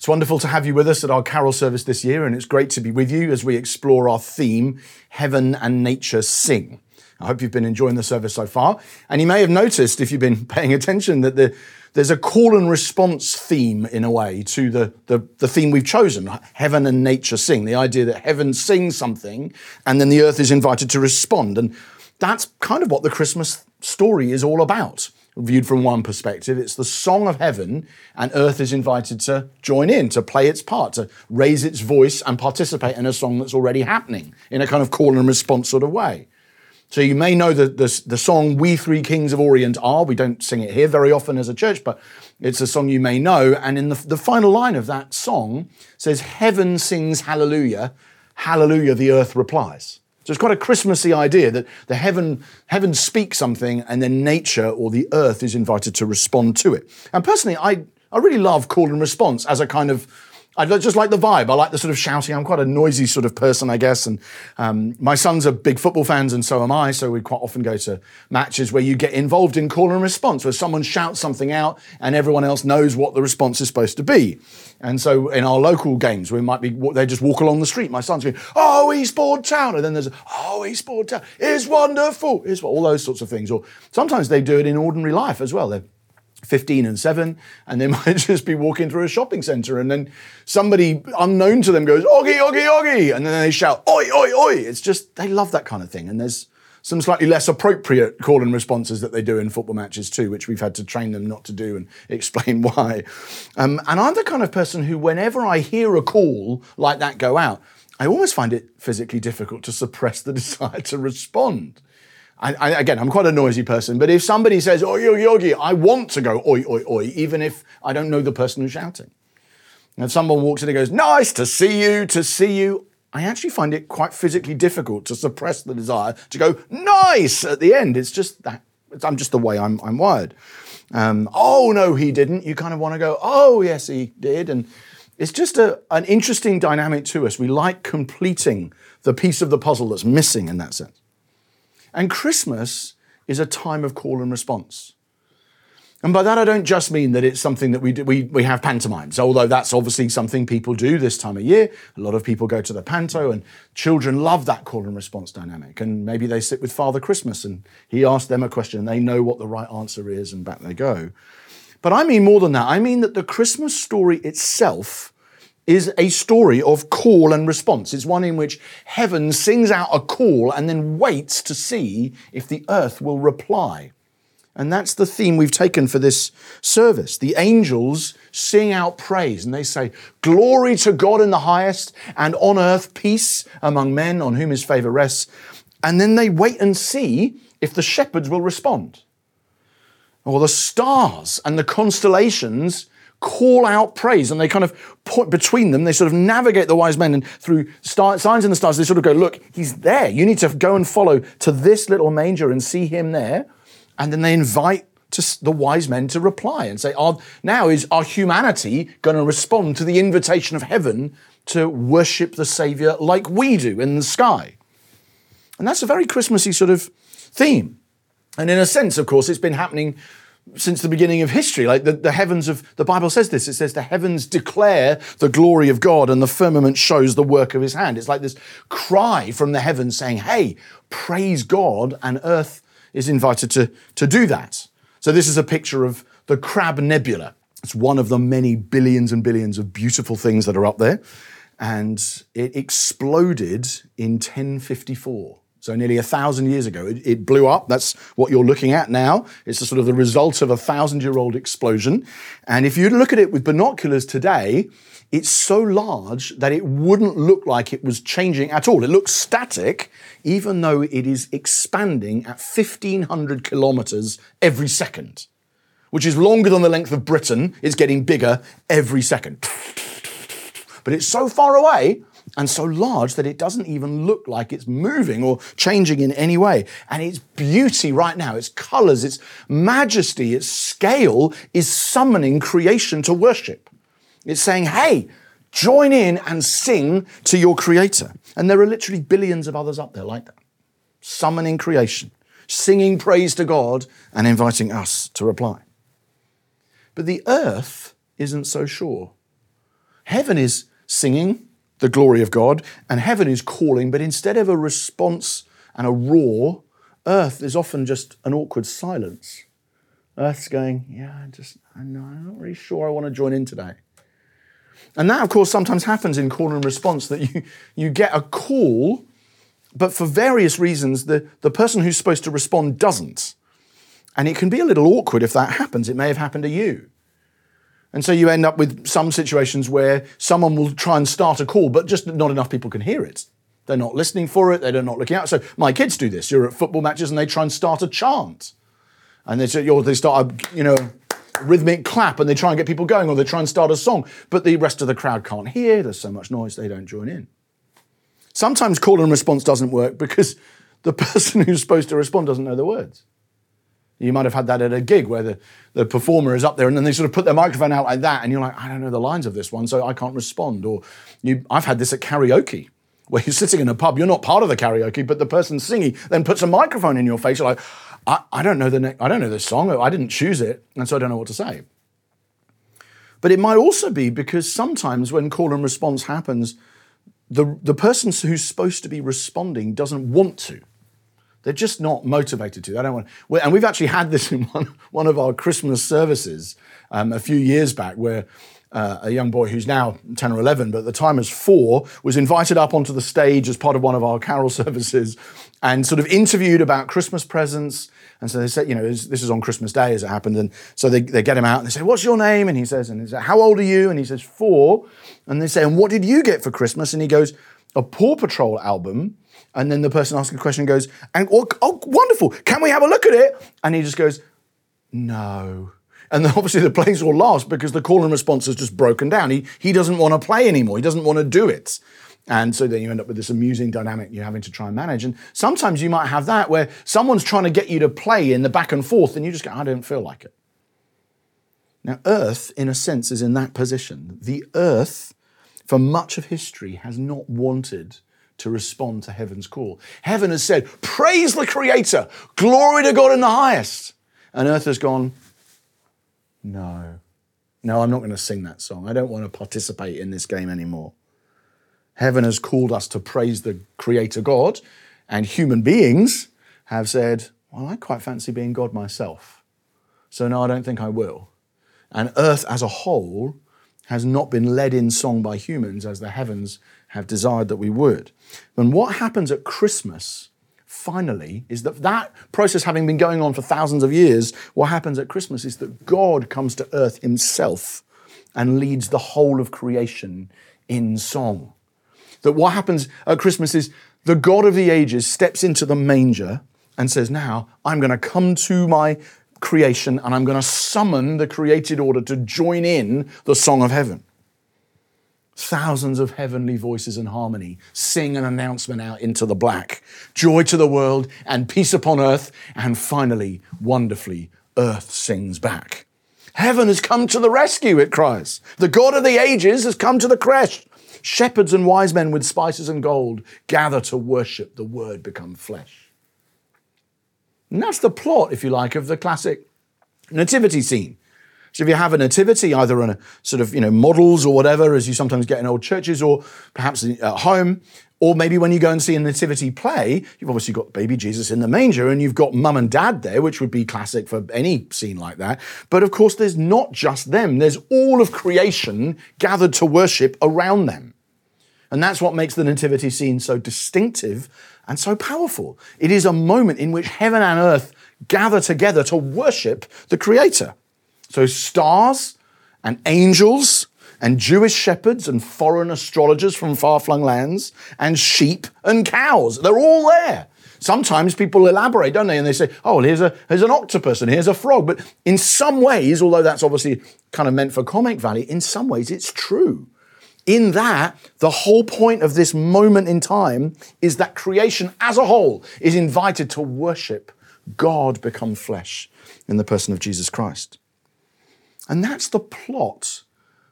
It's wonderful to have you with us at our carol service this year, and it's great to be with you as we explore our theme, Heaven and Nature Sing. I hope you've been enjoying the service so far. And you may have noticed, if you've been paying attention, that the, there's a call and response theme in a way to the, the, the theme we've chosen heaven and nature sing. The idea that heaven sings something and then the earth is invited to respond. And that's kind of what the Christmas story is all about viewed from one perspective. It's the song of heaven, and earth is invited to join in, to play its part, to raise its voice and participate in a song that's already happening in a kind of call and response sort of way. So you may know the, the, the, song We Three Kings of Orient Are. We don't sing it here very often as a church, but it's a song you may know. And in the, the final line of that song says, Heaven sings hallelujah, hallelujah, the earth replies. So it's quite a Christmassy idea that the heaven, heaven speaks something and then nature or the earth is invited to respond to it. And personally, I, I really love call and response as a kind of I just like the vibe. I like the sort of shouting. I'm quite a noisy sort of person, I guess. And um, my sons are big football fans, and so am I. So we quite often go to matches where you get involved in call and response, where someone shouts something out and everyone else knows what the response is supposed to be. And so in our local games, we might be they just walk along the street. My son's going, "Oh, Eastbourne Town," and then there's, "Oh, Eastbourne Town is wonderful," is all those sorts of things. Or sometimes they do it in ordinary life as well. They're 15 and 7 and they might just be walking through a shopping center and then somebody unknown to them goes oggy oggy oggy and then they shout oi oi oi. It's just they love that kind of thing and there's some slightly less appropriate call and responses that they do in football matches too which we've had to train them not to do and explain why. Um, and i'm the kind of person who whenever i hear a call like that go out i almost find it physically difficult to suppress the desire to respond I, again, I'm quite a noisy person, but if somebody says oi oi yogi, I want to go oi oi oi, even if I don't know the person who's shouting. And if someone walks in and goes, nice to see you, to see you, I actually find it quite physically difficult to suppress the desire to go nice at the end. It's just that I'm just the way I'm, I'm wired. Um, oh no, he didn't. You kind of want to go, oh yes, he did, and it's just a, an interesting dynamic to us. We like completing the piece of the puzzle that's missing in that sense. And Christmas is a time of call and response. And by that, I don't just mean that it's something that we, do, we, we have pantomimes, although that's obviously something people do this time of year. A lot of people go to the panto, and children love that call and response dynamic. And maybe they sit with Father Christmas and he asks them a question, and they know what the right answer is, and back they go. But I mean more than that. I mean that the Christmas story itself is a story of call and response. It's one in which heaven sings out a call and then waits to see if the earth will reply. And that's the theme we've taken for this service. The angels sing out praise and they say, Glory to God in the highest, and on earth peace among men on whom his favor rests. And then they wait and see if the shepherds will respond. Or the stars and the constellations call out praise and they kind of put between them, they sort of navigate the wise men and through star, signs in the stars, they sort of go, look, he's there. You need to go and follow to this little manger and see him there. And then they invite to the wise men to reply and say, now is our humanity going to respond to the invitation of heaven to worship the Savior like we do in the sky? And that's a very Christmassy sort of theme. And in a sense, of course, it's been happening since the beginning of history. Like the, the heavens of, the Bible says this, it says the heavens declare the glory of God and the firmament shows the work of his hand. It's like this cry from the heavens saying, hey, praise God, and earth is invited to, to do that. So this is a picture of the Crab Nebula. It's one of the many billions and billions of beautiful things that are up there. And it exploded in 1054. So nearly a thousand years ago, it, it, blew up. That's what you're looking at now. It's a sort of the result of a thousand-year-old explosion. And if you look at it with binoculars today, it's so large that it wouldn't look like it was changing at all. It looks static, even though it is expanding at 1,500 kilometers every second, which is longer than the length of Britain. It's getting bigger every second. But it's so far away and so large that it doesn't even look like it's moving or changing in any way. And its beauty right now, its colors, its majesty, its scale is summoning creation to worship. It's saying, hey, join in and sing to your creator. And there are literally billions of others up there like that, summoning creation, singing praise to God and inviting us to reply. But the earth isn't so sure. Heaven is singing the glory of God, and heaven is calling, but instead of a response and a roar, earth is often just an awkward silence. Earth's going, yeah, I just, I know, I'm not really sure I want to join in today. And that, of course, sometimes happens in call and response that you, you get a call, but for various reasons, the, the person who's supposed to respond doesn't. And it can be a little awkward if that happens. It may have happened to you. And so you end up with some situations where someone will try and start a call, but just not enough people can hear it. They're not listening for it, they're not looking out. So my kids do this. You're at football matches and they try and start a chant. And they, they start a, you know, rhythmic clap and they try and get people going, or they try and start a song, but the rest of the crowd can't hear. There's so much noise, they don't join in. Sometimes call and response doesn't work because the person who's supposed to respond doesn't know the words. You might have had that at a gig where the, the performer is up there and then they sort of put their microphone out like that, and you're like, I don't know the lines of this one, so I can't respond. Or you, I've had this at karaoke where you're sitting in a pub, you're not part of the karaoke, but the person singing then puts a microphone in your face. You're like, I, I don't know the ne- I don't know this song. I didn't choose it, and so I don't know what to say. But it might also be because sometimes when call and response happens, the, the person who's supposed to be responding doesn't want to. They're just not motivated to. They don't want. And we've actually had this in one, one of our Christmas services um, a few years back, where uh, a young boy who's now 10 or 11, but at the time was four, was invited up onto the stage as part of one of our carol services and sort of interviewed about Christmas presents. And so they said, you know, this is on Christmas Day as it happened. And so they, they get him out and they say, What's your name? And he says, and he says, How old are you? And he says, Four. And they say, And what did you get for Christmas? And he goes, A Paw Patrol album and then the person asking the question goes, and oh, oh, wonderful, can we have a look at it? And he just goes, no. And then obviously the place will last because the call and response has just broken down. He, he doesn't want to play anymore. He doesn't want to do it. And so then you end up with this amusing dynamic you're having to try and manage. And sometimes you might have that where someone's trying to get you to play in the back and forth and you just go, I don't feel like it. Now, Earth, in a sense, is in that position. The Earth, for much of history, has not wanted to respond to heaven's call. Heaven has said, Praise the Creator, glory to God in the highest. And earth has gone, No, no, I'm not going to sing that song. I don't want to participate in this game anymore. Heaven has called us to praise the Creator God, and human beings have said, Well, I quite fancy being God myself. So, no, I don't think I will. And earth as a whole has not been led in song by humans as the heavens have desired that we would. And what happens at Christmas, finally, is that that process having been going on for thousands of years, what happens at Christmas is that God comes to earth himself and leads the whole of creation in song. That what happens at Christmas is the God of the ages steps into the manger and says, Now I'm going to come to my creation and I'm going to summon the created order to join in the song of heaven. Thousands of heavenly voices in harmony sing an announcement out into the black. Joy to the world and peace upon earth. And finally, wonderfully, earth sings back. Heaven has come to the rescue, it cries. The God of the ages has come to the creche. Shepherds and wise men with spices and gold gather to worship the word become flesh. And that's the plot, if you like, of the classic nativity scene. So if you have a nativity, either on a sort of you know models or whatever, as you sometimes get in old churches, or perhaps at home, or maybe when you go and see a nativity play, you've obviously got baby Jesus in the manger, and you've got mum and dad there, which would be classic for any scene like that. But of course, there's not just them. There's all of creation gathered to worship around them. And that's what makes the nativity scene so distinctive and so powerful. It is a moment in which heaven and earth gather together to worship the Creator. So, stars and angels and Jewish shepherds and foreign astrologers from far flung lands and sheep and cows, they're all there. Sometimes people elaborate, don't they? And they say, oh, well, here's, a, here's an octopus and here's a frog. But in some ways, although that's obviously kind of meant for comic value, in some ways it's true. In that, the whole point of this moment in time is that creation as a whole is invited to worship God become flesh in the person of Jesus Christ. And that's the plot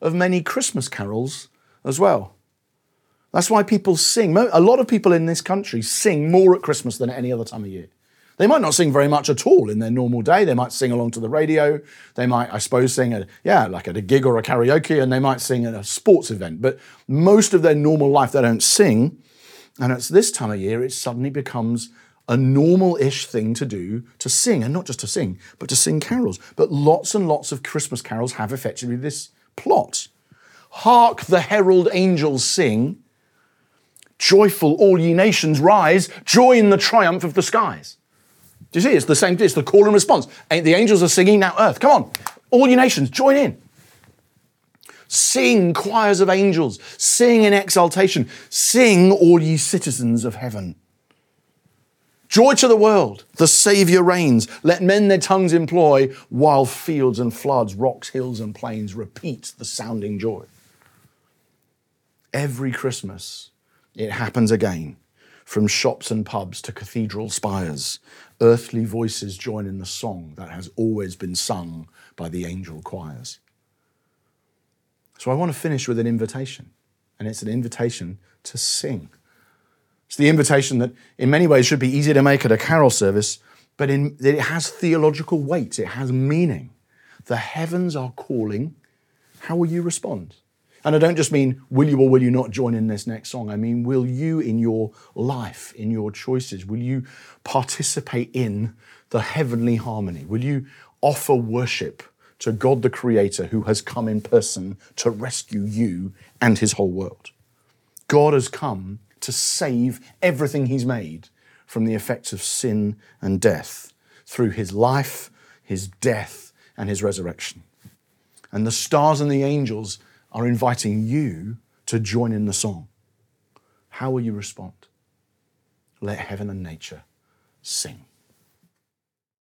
of many Christmas carols as well. That's why people sing. A lot of people in this country sing more at Christmas than at any other time of year. They might not sing very much at all in their normal day. They might sing along to the radio. They might, I suppose, sing at, yeah, like at a gig or a karaoke, and they might sing at a sports event. But most of their normal life, they don't sing. And it's this time of year, it suddenly becomes a normal ish thing to do to sing, and not just to sing, but to sing carols. But lots and lots of Christmas carols have effectively this plot. Hark the herald angels sing. Joyful, all ye nations, rise, join the triumph of the skies. Do you see? It's the same, it's the call and response. The angels are singing now, earth, come on, all you nations, join in. Sing, choirs of angels, sing in exaltation, sing, all ye citizens of heaven. Joy to the world, the Saviour reigns. Let men their tongues employ, while fields and floods, rocks, hills, and plains repeat the sounding joy. Every Christmas, it happens again. From shops and pubs to cathedral spires, earthly voices join in the song that has always been sung by the angel choirs. So I want to finish with an invitation, and it's an invitation to sing. It's the invitation that, in many ways, should be easy to make at a carol service, but in, it has theological weight, it has meaning. The heavens are calling. How will you respond? And I don't just mean, will you or will you not join in this next song? I mean, will you in your life, in your choices, will you participate in the heavenly harmony? Will you offer worship to God the Creator who has come in person to rescue you and his whole world? God has come to save everything he's made from the effects of sin and death through his life, his death, and his resurrection. And the stars and the angels are inviting you to join in the song. How will you respond? Let heaven and nature sing.